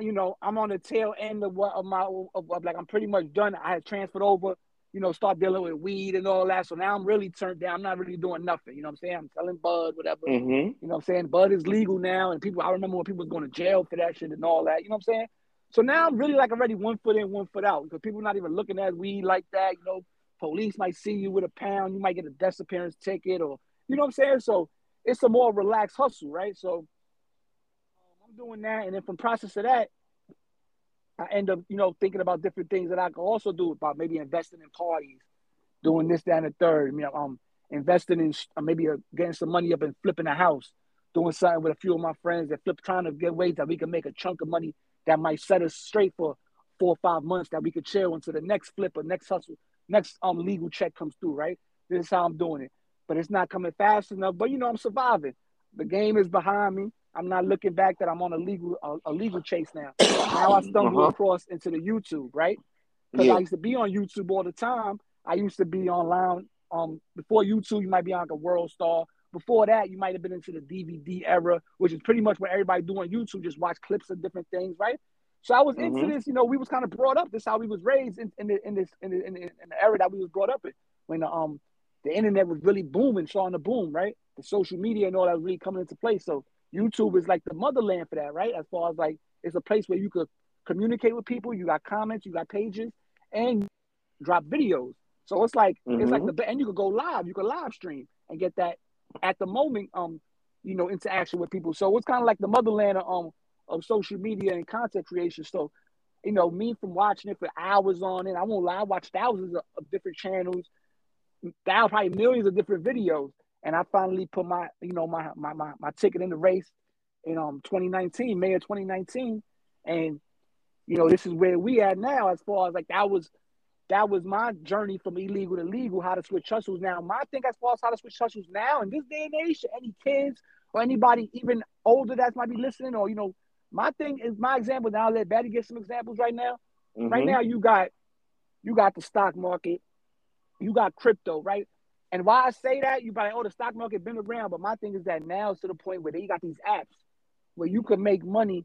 you know, I'm on the tail end of what of my of, of, like I'm pretty much done. I had transferred over you know, start dealing with weed and all that. So now I'm really turned down. I'm not really doing nothing. You know what I'm saying? I'm selling bud, whatever. Mm-hmm. You know what I'm saying? Bud is legal now. And people, I remember when people was going to jail for that shit and all that. You know what I'm saying? So now I'm really like already one foot in, one foot out because people not even looking at weed like that. You know, police might see you with a pound. You might get a desk appearance ticket or, you know what I'm saying? So it's a more relaxed hustle, right? So um, I'm doing that. And then from process of that, I end up, you know, thinking about different things that I could also do about maybe investing in parties, doing this, that, and the third. You know, um, investing in uh, maybe uh, getting some money up and flipping a house, doing something with a few of my friends that flip, trying to get ways that we can make a chunk of money that might set us straight for four or five months that we could chill until the next flip or next hustle, next um legal check comes through. Right, this is how I'm doing it, but it's not coming fast enough. But you know, I'm surviving. The game is behind me. I'm not looking back that I'm on a legal a, a legal chase now. now I stumble uh-huh. across into the YouTube, right? Because yeah. I used to be on YouTube all the time. I used to be online. Um, before YouTube, you might be on like a World Star. Before that, you might have been into the DVD era, which is pretty much what everybody do on YouTube, just watch clips of different things, right? So I was mm-hmm. into this, you know, we was kind of brought up. This how we was raised in, in, the, in this in the, in the, in the era that we was brought up in when the um the internet was really booming, starting the boom, right? The social media and all that was really coming into place. So YouTube is like the motherland for that, right? As far as like it's a place where you could communicate with people. You got comments, you got pages, and drop videos. So it's like mm-hmm. it's like mm-hmm. the and you could go live. You could live stream and get that at the moment, um, you know, interaction with people. So it's kind of like the motherland of, um of social media and content creation. So, you know, me from watching it for hours on it, I won't lie, I watch thousands of, of different channels, thousands, probably millions of different videos and I finally put my you know my my my, my ticket in the race in um 2019, May of 2019, and you know this is where we at now as far as like that was that was my journey from illegal to legal, how to switch hustles. Now, my thing as far as how to switch hustles now in this day and age, any kids or anybody even older that might be listening, or you know, my thing is my example. Now, I'll let Batty get some examples right now. Mm-hmm. Right now, you got you got the stock market, you got crypto, right? And why I say that, you probably, oh, the stock market been around. But my thing is that now it's to the point where they got these apps where you can make money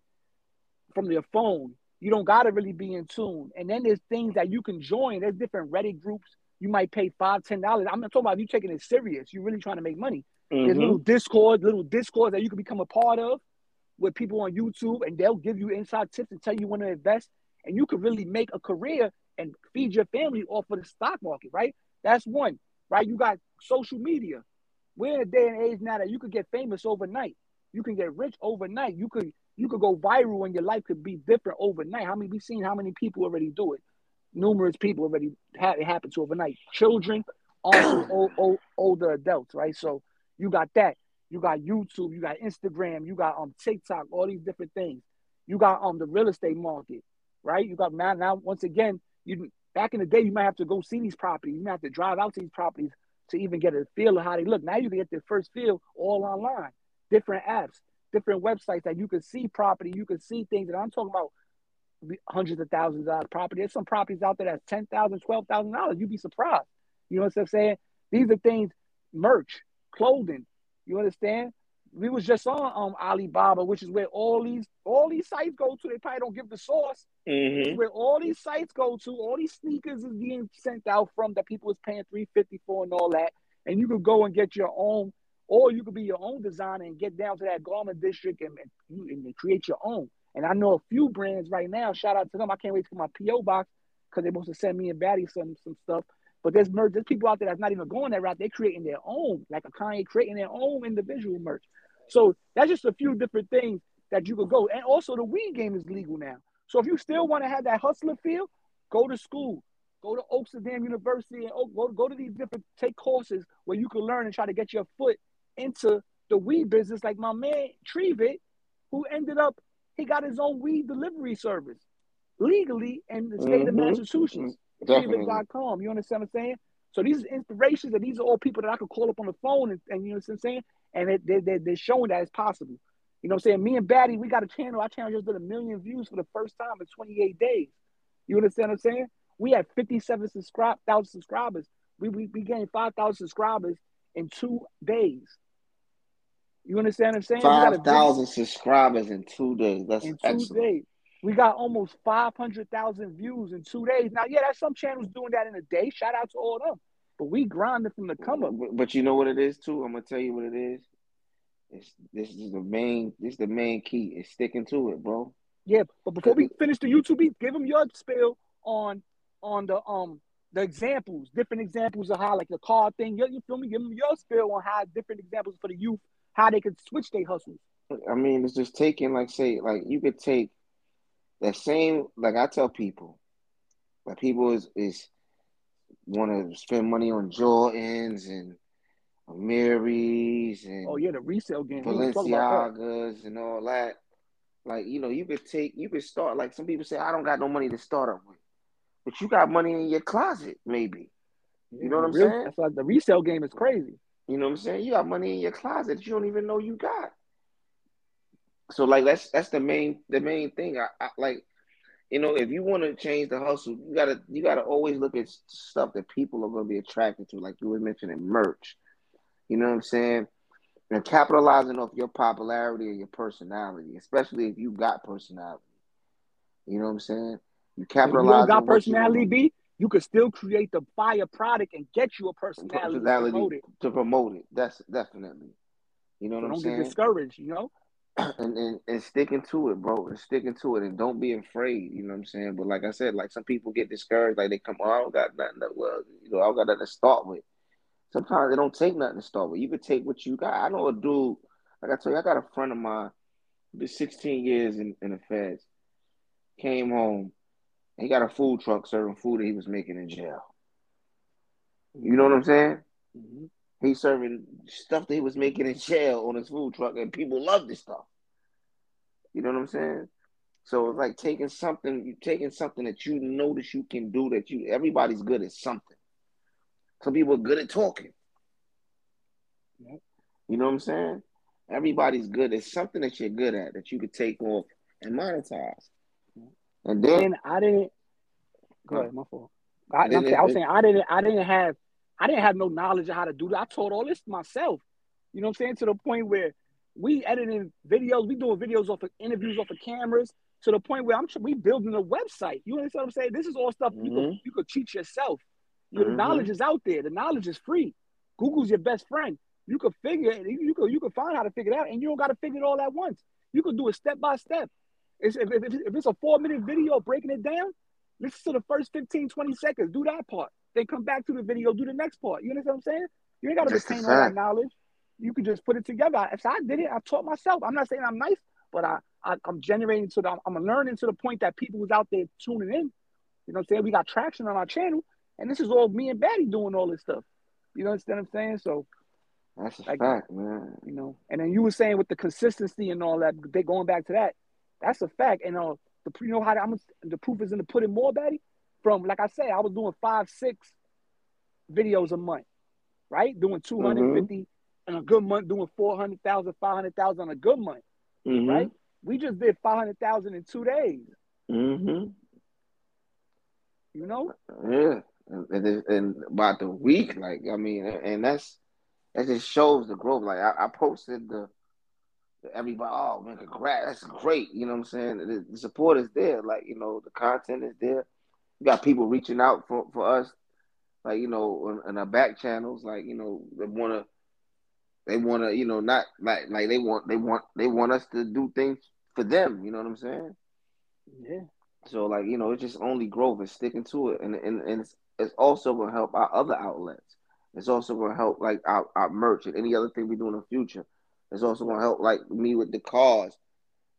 from your phone. You don't gotta really be in tune. And then there's things that you can join. There's different Reddit groups. You might pay five, ten dollars. I'm not talking about you taking it serious. You're really trying to make money. Mm-hmm. There's little Discord, little Discord that you can become a part of with people on YouTube, and they'll give you inside tips and tell you when to invest. And you can really make a career and feed your family off of the stock market, right? That's one right? You got social media. We're in a day and age now that you could get famous overnight. You can get rich overnight. You could you could go viral and your life could be different overnight. How many we've seen how many people already do it? Numerous people already had it happen to overnight. Children, also [coughs] old, old, older adults, right? So you got that. You got YouTube, you got Instagram, you got um TikTok, all these different things. You got um the real estate market, right? You got now, now once again, you Back in the day, you might have to go see these properties. You might have to drive out to these properties to even get a feel of how they look. Now you can get the first feel all online. Different apps, different websites that you can see property. You can see things. And I'm talking about hundreds of thousands of property. There's some properties out there that's ten thousand, twelve thousand dollars. You'd be surprised. You know what I'm saying? These are things, merch, clothing. You understand? we was just on um Alibaba, which is where all these all these sites go to. They probably don't give the source. Mm-hmm. Where all these sites go to, all these sneakers is being sent out from that people is paying three fifty for and all that. And you could go and get your own, or you could be your own designer and get down to that garment district and, and, and create your own. And I know a few brands right now. Shout out to them. I can't wait to get my PO box because they're supposed to send me and Batty some some stuff. But there's merch. There's people out there that's not even going that route. They're creating their own, like a Kanye creating their own individual merch. So that's just a few different things that you could go. And also the weed game is legal now. So if you still want to have that hustler feel, go to school. Go to Oaksterdam University and go, go to these different take courses where you can learn and try to get your foot into the weed business. Like my man Trevit, who ended up he got his own weed delivery service legally in the state mm-hmm. of Massachusetts. Trevit.com. You understand what I'm saying? So these are inspirations and these are all people that I could call up on the phone and, and you know what I'm saying? And it, they, they, they're showing that it's possible. You know what I'm saying? Me and Batty, we got a channel. Our channel just did a million views for the first time in 28 days. You understand what I'm saying? We had 57 subscribe thousand subscribers. We, we, we gained 5,000 subscribers in two days. You understand what I'm saying? Five thousand subscribers in two days. That's in two excellent. days. We got almost five hundred thousand views in two days. Now, yeah, that's some channels doing that in a day. Shout out to all of them. But we grinded from the come up. But, but you know what it is too. I'm gonna tell you what it is. It's, this is the main. This is the main key. Is sticking to it, bro. Yeah, but before we finish the YouTube beat, give them your spill on on the um the examples, different examples of how like the car thing. You, you feel me? Give them your spill on how different examples for the youth how they could switch their hustles. I mean, it's just taking like say like you could take that same like I tell people, like people is is want to spend money on Jordans and Amiris and oh yeah, the resale game, Balenciagas and all that. Like you know, you could take, you could start. Like some people say, I don't got no money to start up with, but you got money in your closet, maybe. You know what I'm real, saying? That's like the resale game is crazy. You know what I'm saying? You got money in your closet that you don't even know you got. So like that's that's the main the main thing. I, I like, you know, if you want to change the hustle, you gotta you gotta always look at stuff that people are gonna be attracted to. Like you were mentioning merch. You know what I'm saying? And capitalizing off your popularity and your personality, especially if you got personality. You know what I'm saying? You capitalize. You got personality, B you could still create the fire product and get you a personality, personality to, promote it. to promote it. That's definitely. You know so what I'm saying? Don't get discouraged, you know? [clears throat] And, and and sticking to it, bro. And sticking to it and don't be afraid, you know what I'm saying? But like I said, like some people get discouraged, like they come, oh, I don't got nothing to, well, you know, I don't got nothing to start with. Sometimes they don't take nothing to start with. You could take what you got. I know a dude, like I tell you, I got a friend of mine, did 16 years in, in the feds, came home, he got a food truck serving food that he was making in jail. You know what I'm saying? Mm-hmm. He's serving stuff that he was making in jail on his food truck, and people love this stuff. You know what I'm saying? So it's like taking something, you taking something that you notice you can do that you everybody's good at something. Some people are good at talking. Yep. You know what I'm saying? Everybody's good at something that you're good at that you could take off and monetize. And then I didn't. Go ahead, my fault. I, I was saying I didn't. I didn't have. I didn't have no knowledge of how to do that. I taught all this myself. You know what I'm saying? To the point where we editing videos, we doing videos off of interviews off of cameras. To the point where I'm we building a website. You understand what I'm saying? This is all stuff mm-hmm. you could you could teach yourself. Your mm-hmm. knowledge is out there. The knowledge is free. Google's your best friend. You could figure it. You could you could find how to figure it out, and you don't got to figure it all at once. You could do it step by step. It's, if, if, if it's a four minute video breaking it down, listen to the first 15, 20 seconds, do that part. Then come back to the video, do the next part. You understand what I'm saying? You ain't got to retain all that knowledge. You can just put it together. If I did it, I taught myself. I'm not saying I'm nice, but I, I am generating to the I'm learning to the point that people was out there tuning in. You know what I'm saying? We got traction on our channel, and this is all me and Batty doing all this stuff. You understand what I'm saying? So that's a like, fact, man. You know, and then you were saying with the consistency and all that, they going back to that. That's a fact. And uh, the you know how I'm the proof is in the pudding more, Batty. From like I say, I was doing five, six videos a month, right? Doing 250 mm-hmm. in a good month, doing 400,000, 500,000 on a good month, mm-hmm. right? We just did 500,000 in two days. Mm-hmm. You know? Yeah. And, and about the week, like, I mean, and that's, that just shows the growth. Like, I, I posted the, everybody, oh man, congrats, that's great. You know what I'm saying? The, the, support is there. Like, you know, the content is there. We got people reaching out for, for us, like, you know, in, in our back channels, like, you know, they wanna they wanna, you know, not like like they want they want they want us to do things for them, you know what I'm saying? Yeah. So like, you know, it's just only growth and sticking to it. And and, and it's it's also gonna help our other outlets. It's also gonna help like our, our merch and any other thing we do in the future. It's also gonna help like me with the cars.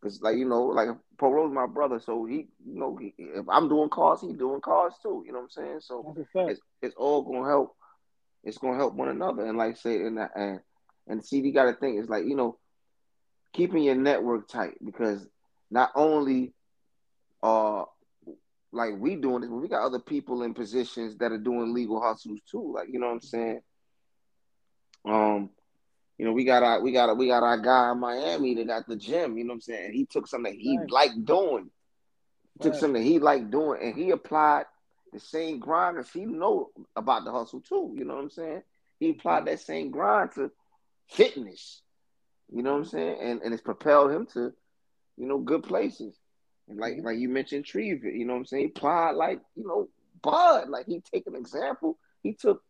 Cause like you know, like Poro's my brother, so he you know he, if I'm doing cars, he doing cars too. You know what I'm saying? So it's it's all gonna help. It's gonna help one another, and like say and and and see, you got to think it's like you know, keeping your network tight because not only uh like we doing this, but we got other people in positions that are doing legal hustles too. Like you know what I'm saying? Um, you know, we got our we got a, we got our guy in Miami that got the gym. You know what I'm saying? He took something that he right. liked doing. He took something that he liked doing, and he applied the same grind as he know about the hustle too. You know what I'm saying? He applied that same grind to fitness. You know what I'm saying? And and it's propelled him to, you know, good places. And like like you mentioned Treva, you know what I'm saying? He applied like, you know, Bud. Like he take an example. He took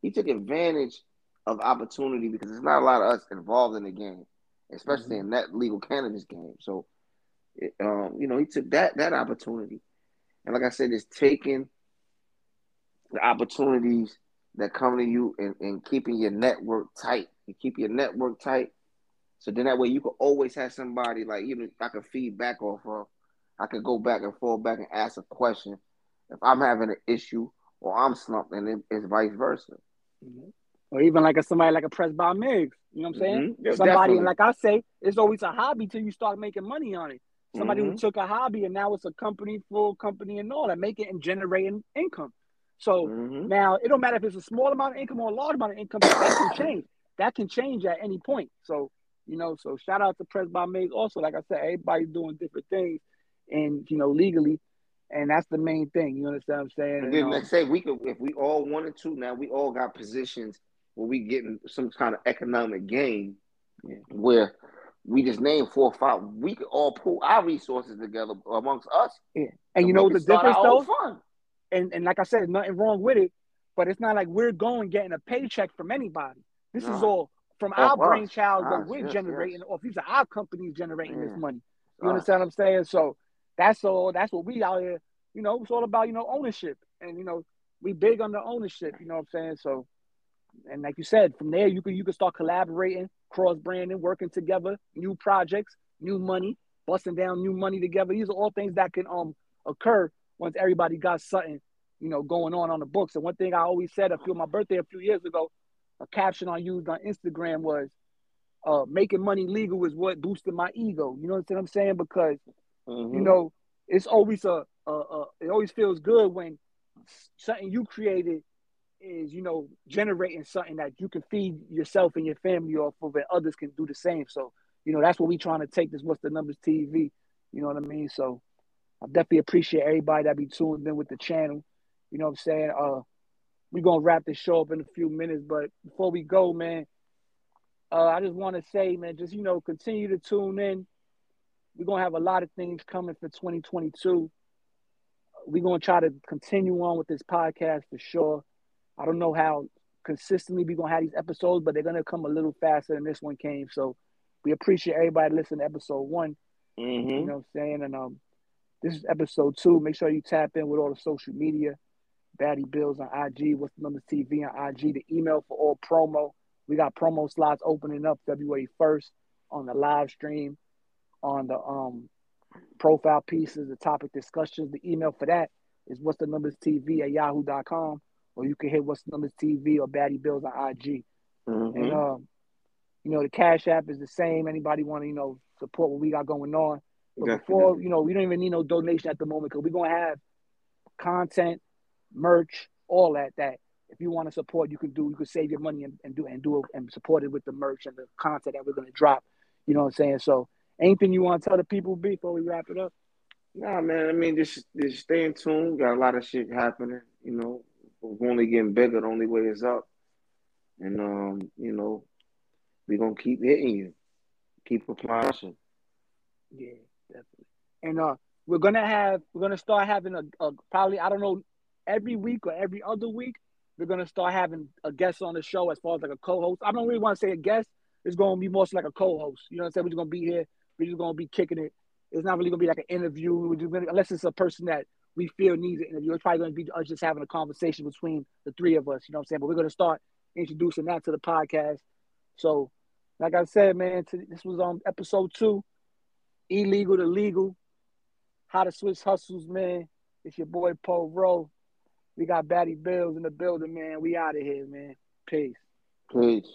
he took advantage of opportunity because there's not a lot of us involved in the game, especially mm-hmm. in that legal cannabis game. So, it, um, you know, he took that that opportunity, and like I said, it's taking the opportunities that come to you and, and keeping your network tight. You keep your network tight, so then that way you can always have somebody like you know I can feed back off of. I can go back and fall back and ask a question if I'm having an issue or I'm slumped, and it's vice versa. Mm-hmm or even like a somebody like a press by Migs. You know what I'm saying? Mm-hmm. Yeah, somebody, definitely. like I say, it's always a hobby till you start making money on it. Somebody mm-hmm. who took a hobby and now it's a company, full company, and all that, making and generating income. So mm-hmm. now it don't matter if it's a small amount of income or a large amount of income, that can change. That can change at any point. So you know, so shout out to Press by Migs. Also, like I said, everybody's doing different things, and you know, legally, and that's the main thing. You understand what I'm saying? And then um, let's say we could, if we all wanted to, now we all got positions where we getting some kind of economic gain, yeah. where we just name four or five. We could all pull our resources together amongst us. Yeah. And, and you know the difference though? And and like I said, nothing wrong with it, but it's not like we're going getting a paycheck from anybody. This no. is all from our brainchild that we're yes, generating, yes. or these are our companies generating yeah. this money. You understand what I'm saying? So that's all. That's what we out here. You know, it's all about you know ownership, and you know we big on the ownership. You know what I'm saying? So and like you said, from there you can you can start collaborating, cross branding, working together, new projects, new money, busting down new money together. These are all things that can um occur once everybody got something, you know, going on on the books. And one thing I always said, a few my birthday a few years ago, a caption I used on Instagram was, uh, "Making money legal is what boosted my ego." You know what I'm saying? Because mm-hmm. you know it's always a, a, a it always feels good when something you created is you know generating something that you can feed yourself and your family off of and others can do the same. So you know that's what we're trying to take this what's the numbers tv you know what i mean? So i definitely appreciate everybody that be tuned in with the channel. You know what i'm saying? Uh we're gonna wrap this show up in a few minutes but before we go man uh i just want to say man just you know continue to tune in. We're gonna have a lot of things coming for 2022 we're gonna try to continue on with this podcast for sure I don't know how consistently we're gonna have these episodes, but they're gonna come a little faster than this one came. So we appreciate everybody listening to episode one. Mm-hmm. You know what I'm saying? And um this is episode two. Make sure you tap in with all the social media. Batty Billz on IG, what's the numbers TV on IG, the email for all promo. We got promo slots opening up February 1st on the live stream, on the um profile pieces, the topic discussions. The email for that is what's the numbers TV at yahoo.com or you can hit What's Numbers TV or Batty Billz on IG. Mm-hmm. And um, you know, the Cash App is the same. Anybody want to, you know, support what we got going on. But Definitely. before, you know, we don't even need no donation at the moment because we're gonna have content, merch, all that that if you want to support, you can do. You can save your money and, and do and do it and support it with the merch and the content that we're gonna drop. You know what I'm saying? So, anything you want to tell the people before we wrap it up? Nah, man. I mean, just just stay in tune. Got a lot of shit happening. You know, we're only getting bigger. The only way is up. And um, you know, we're gonna keep hitting you. Keep applying. Yeah, definitely. And uh, we're gonna have we're gonna start having a, a probably I don't know every week or every other week we're gonna start having a guest on the show as far as like a co-host. I don't really want to say a guest. It's gonna be more like a co-host. You know what I'm saying? We're just gonna be here. We're just gonna be kicking it. It's not really gonna be like an interview. We're just gonna, unless it's a person that we feel needs an interview. It's probably gonna be us just having a conversation between the three of us. You know what I'm saying? But we're gonna start introducing that to the podcast. So, like I said, man, this was on episode two, illegal to legal, how to switch hustles, man. It's your boy Poro. We got Batty Billz in the building, man. We out of here, man. Peace. Peace.